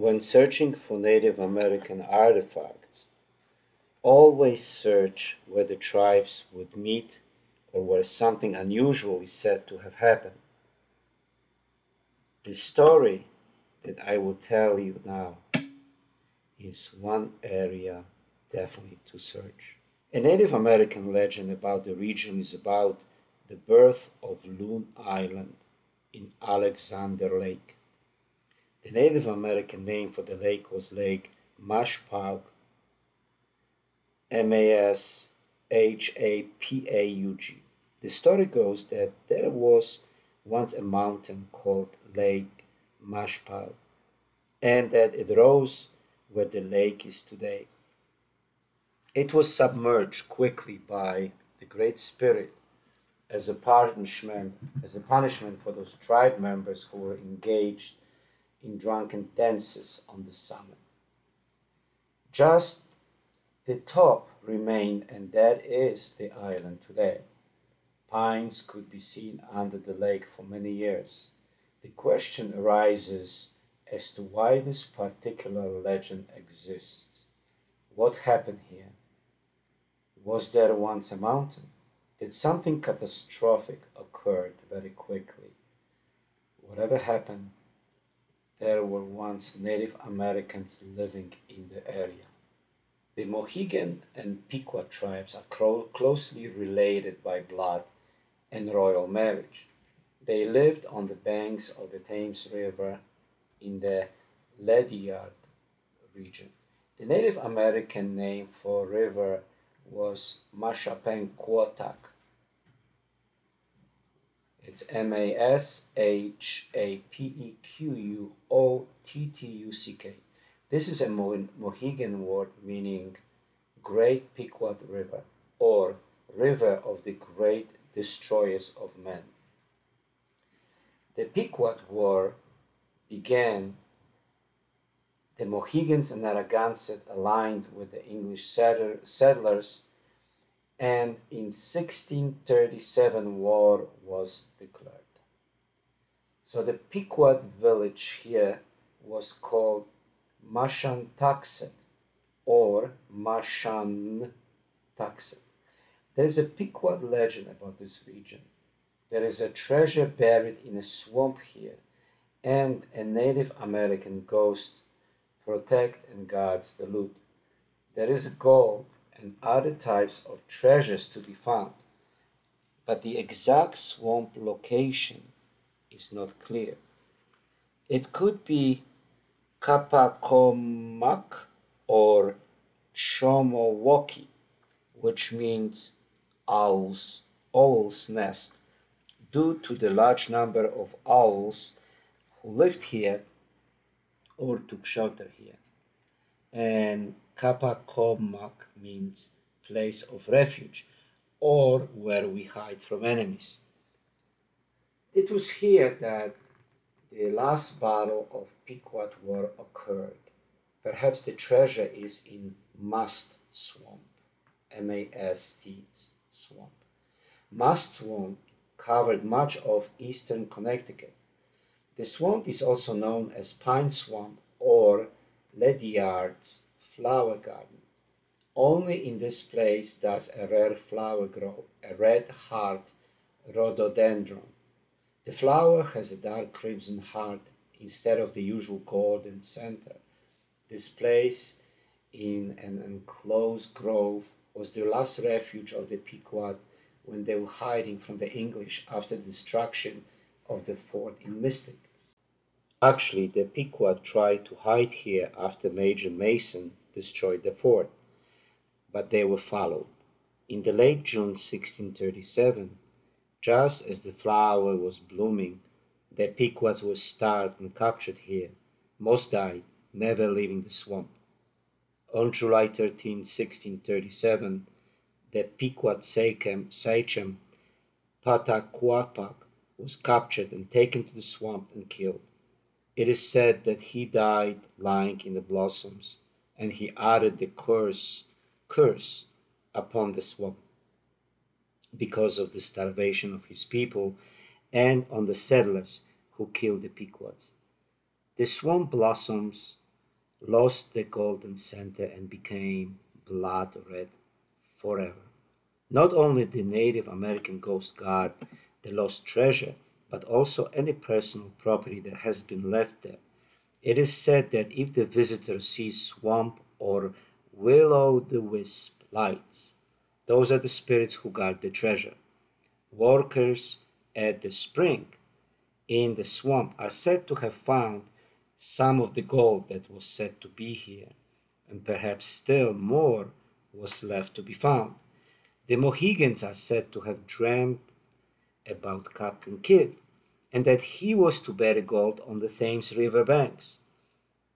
When searching for Native American artifacts, always search where the tribes would meet or where something unusual is said to have happened. The story that I will tell you now is one area definitely to search. A Native American legend about the region is about the birth of Loon Island in Alexander Lake. The Native American name for the lake was Lake Mashapaug, M A S H A P A U G. The story goes that there was once a mountain called Lake Mashapaug, and that it rose where the lake is today. It was submerged quickly by the Great Spirit as a punishment, as a punishment for those tribe members who were engaged in drunken dances on the summit. Just the top remained, and that is the island today. Pines could be seen under the lake for many years. The question arises as to why this particular legend exists. What happened here? Was there once a mountain? Did something catastrophic occur very quickly? Whatever happened, there were once Native Americans living in the area. The Mohegan and Pequot tribes are clo- closely related by blood and royal marriage. They lived on the banks of the Thames River in the Ledyard region. The Native American name for river was Mashapequottuck. It's M A S H A P E Q U O T T U C K. This is a Mohegan word meaning Great Pequot River or River of the Great Destroyers of Men. The Pequot War began the Mohegans and Narragansett aligned with the English settlers, and in 1637 war was declared. So the Pequot village here was called Mashantuxet or Mashantuxet. There's a Pequot legend about this region. There is a treasure buried in a swamp here, and a Native American ghost protect and guards the loot. There is gold and other types of treasures to be found, but the exact swamp location is not clear. It could be Kapakomak or Chomowoki, which means owl's, owl's nest, due to the large number of owls who lived here or took shelter here. And Kapakomak means place of refuge or where we hide from enemies. It was here that the last battle of Pequot War occurred. Perhaps the treasure is in Mast Swamp, M A S T Swamp. Mast Swamp covered much of eastern Connecticut the swamp is also known as Pine Swamp or Ledyard's Flower Garden. Only in this place does a rare flower grow, a red heart rhododendron. The flower has a dark crimson heart instead of the usual golden center. This place in an enclosed grove was the last refuge of the Pequot when they were hiding from the English after the destruction of the fort in Mystic. Actually, the Pequot tried to hide here after Major Mason destroyed the fort, but they were followed. In the late June 1637, just as the flower was blooming, the Pequots were starved and captured here. Most died, never leaving the swamp. On July 13, 1637, the Pequot sachem, sachem Pataquapac was captured and taken to the swamp and killed. It is said that he died lying in the blossoms, and he added the curse, curse upon the swamp because of the starvation of his people and on the settlers who killed the Pequots. The swamp blossoms lost the golden center and became blood red forever. Not only the Native American ghost guard the lost treasure, but also any personal property that has been left there. It is said that if the visitor sees swamp or will o' the wisp lights, those are the spirits who guard the treasure. Workers at the spring in the swamp are said to have found some of the gold that was said to be here, and perhaps still more was left to be found. The Mohegans are said to have dreamed about Captain Kidd and that he was to bury gold on the Thames River banks.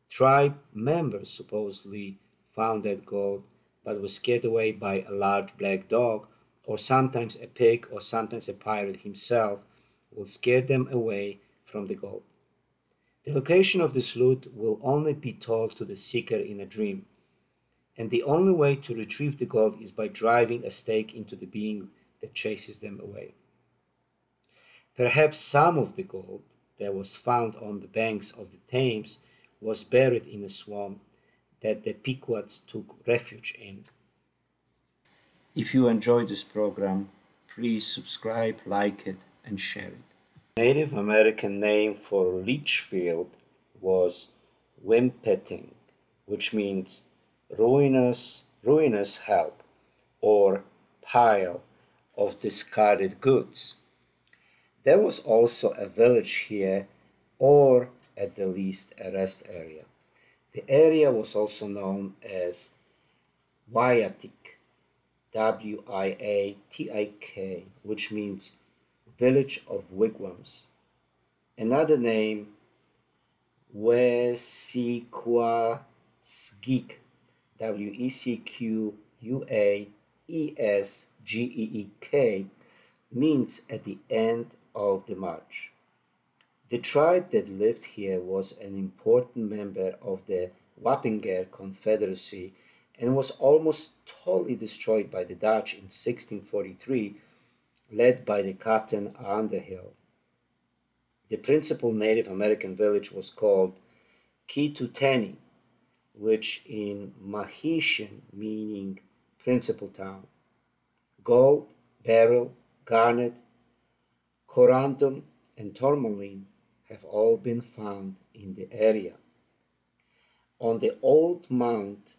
Tribe members supposedly found that gold but was scared away by a large black dog or sometimes a pig or sometimes a pirate himself will scare them away from the gold. The location of this loot will only be told to the seeker in a dream, and the only way to retrieve the gold is by driving a stake into the being that chases them away. Perhaps some of the gold that was found on the banks of the Thames was buried in a swamp that the Pequots took refuge in. If you enjoyed this program, please subscribe, like it, and share it. Native American name for Litchfield was Wimpeting, which means ruinous, ruinous help or pile of discarded goods. There was also a village here, or at the least a rest area. The area was also known as Wyatik W I A T I K, which means village of wigwams. Another name, Wecquaesgeek, W E C Q U A E S G E E K, means at the end of the march. The tribe that lived here was an important member of the Wappinger Confederacy and was almost totally destroyed by the Dutch in 1643, led by the Captain Underhill. The principal Native American village was called Kituteni, which in Mahitian meaning principal town. Gold, beryl, garnet, corundum, and tourmaline have all been found in the area. On the old Mount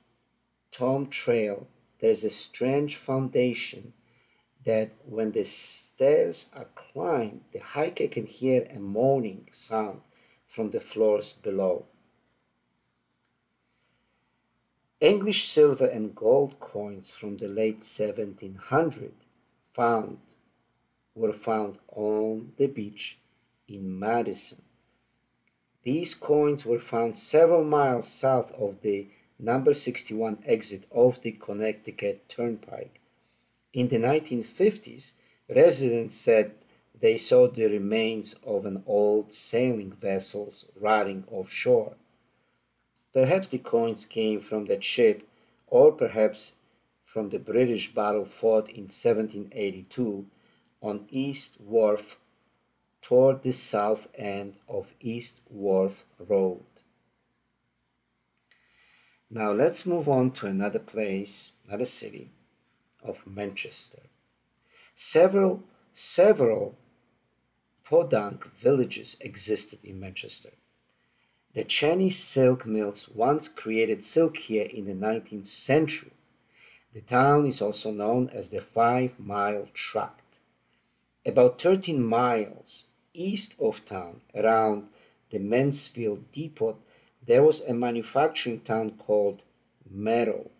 Tom Trail, there is a strange foundation that when the stairs are climbed, the hiker can hear a moaning sound from the floors below. English silver and gold coins from the late 1700 found were found on the beach in Madison. These coins were found several miles south of the number 61 exit of the Connecticut Turnpike. In the 1950s, residents said they saw the remains of an old sailing vessel rotting offshore. Perhaps the coins came from that ship, or perhaps from the British battle fought in 1782 on East Wharf toward the south end of East Wharf Road. Now let's move on to another place, another city of Manchester. Several, several podunk villages existed in Manchester. The Cheney's silk mills once created silk here in the 19th century. The town is also known as the Five Mile Tract. About 13 miles east of town, around the Mansfield Depot, there was a manufacturing town called Merrow.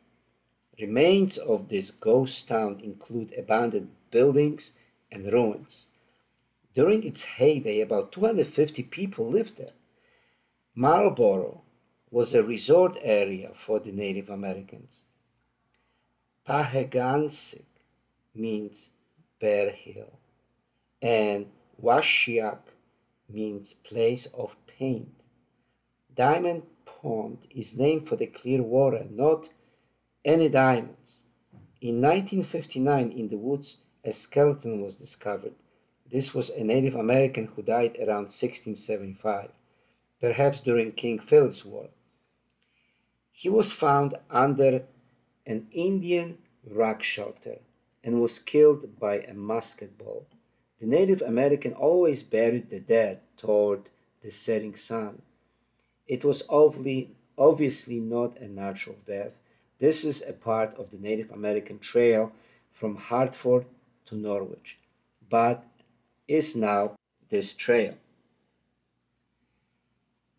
Remains of this ghost town include abandoned buildings and ruins. During its heyday, about 250 people lived there. Marlborough was a resort area for the Native Americans. Pahegantzik means Bear Hill, and Washiak means place of paint. Diamond Pond is named for the clear water, not any diamonds. In 1959, in the woods, a skeleton was discovered. This was a Native American who died around 1675, perhaps during King Philip's War. He was found under an Indian rock shelter and was killed by a musket ball. The Native American always buried the dead toward the setting sun. It was obviously, not a natural death. This is a part of the Native American Trail from Hartford to Norwich, but is now this trail.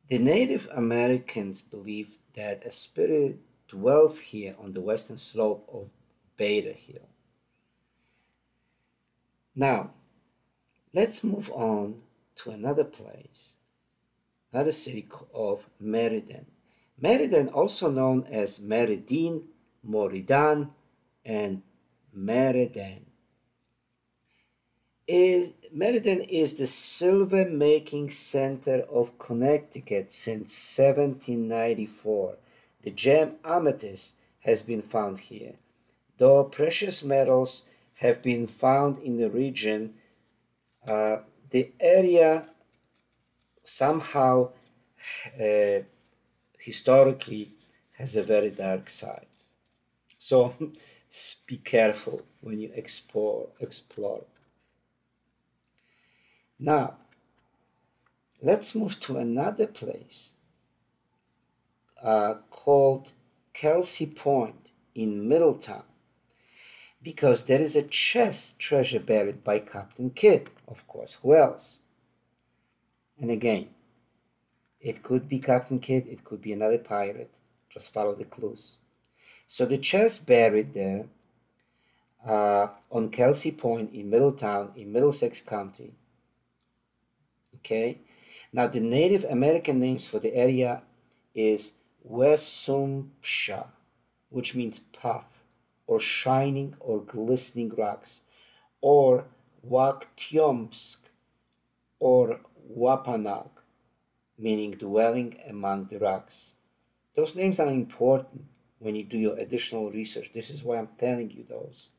The Native Americans believed that a spirit dwelt here on the western slope of Beta Hill. Now, let's move on to another place, another city of Meriden. Meriden, also known as Meridin, Moridan, and Meriden, is Meriden is the silver making center of Connecticut since 1794. The gem amethyst has been found here. Though precious metals have been found in the region, uh, the area somehow uh, historically has a very dark side. So be careful when you explore. explore. Now, let's move to another place uh, called Kelsey Point in Middletown because there is a chest treasure buried by Captain Kidd, of course. Who else? And again, it could be Captain Kidd, it could be another pirate. Just follow the clues. So the chest buried there uh, on Kelsey Point in Middletown in Middlesex County Okay, now the Native American names for the area is Wesumpsha, which means path or shining or glistening rocks, or Waktyomsk or Wapanag, meaning dwelling among the rocks. Those names are important when you do your additional research. This is why I'm telling you those.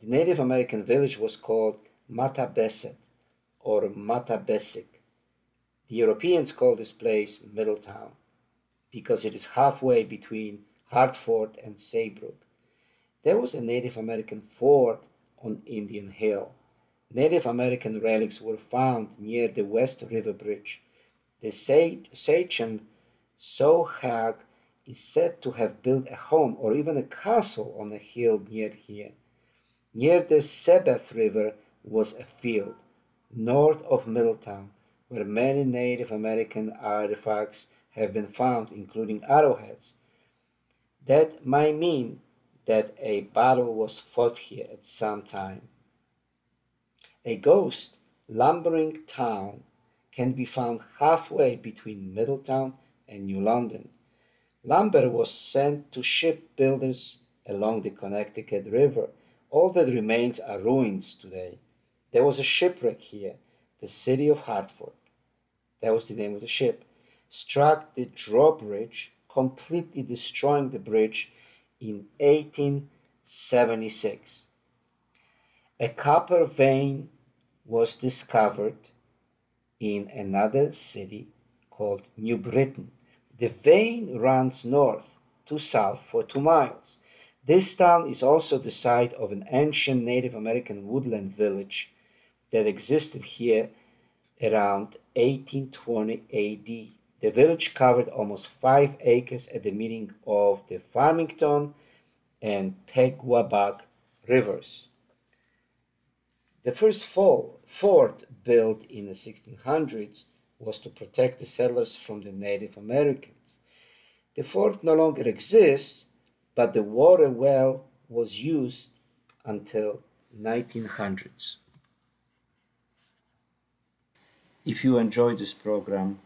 The Native American village was called Mattabesett or Matabesic. The Europeans call this place Middletown because it is halfway between Hartford and Saybrook. There was a Native American fort on Indian Hill. Native American relics were found near the West River Bridge. The sachem Sohag is said to have built a home or even a castle on a hill near here. Near the Sebeth River was a field north of Middletown, where many Native American artifacts have been found, including arrowheads. That might mean that a battle was fought here at some time. A ghost lumbering town can be found halfway between Middletown and New London. Lumber was sent to shipbuilders along the Connecticut River. All that remains are ruins today. There was a shipwreck here. The city of Hartford, that was the name of the ship, struck the drawbridge, completely destroying the bridge in 1876. A copper vein was discovered in another city called New Britain. The vein runs north to south for two miles. This town is also the site of an ancient Native American woodland village that existed here around 1820 AD. The village covered almost five acres at the meeting of the Farmington and Pequabuck rivers. The first fort built in the 1600s was to protect the settlers from the Native Americans. The fort no longer exists, but the water well was used until 1900s. If you enjoyed this program,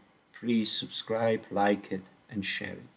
please subscribe, like it, and share it.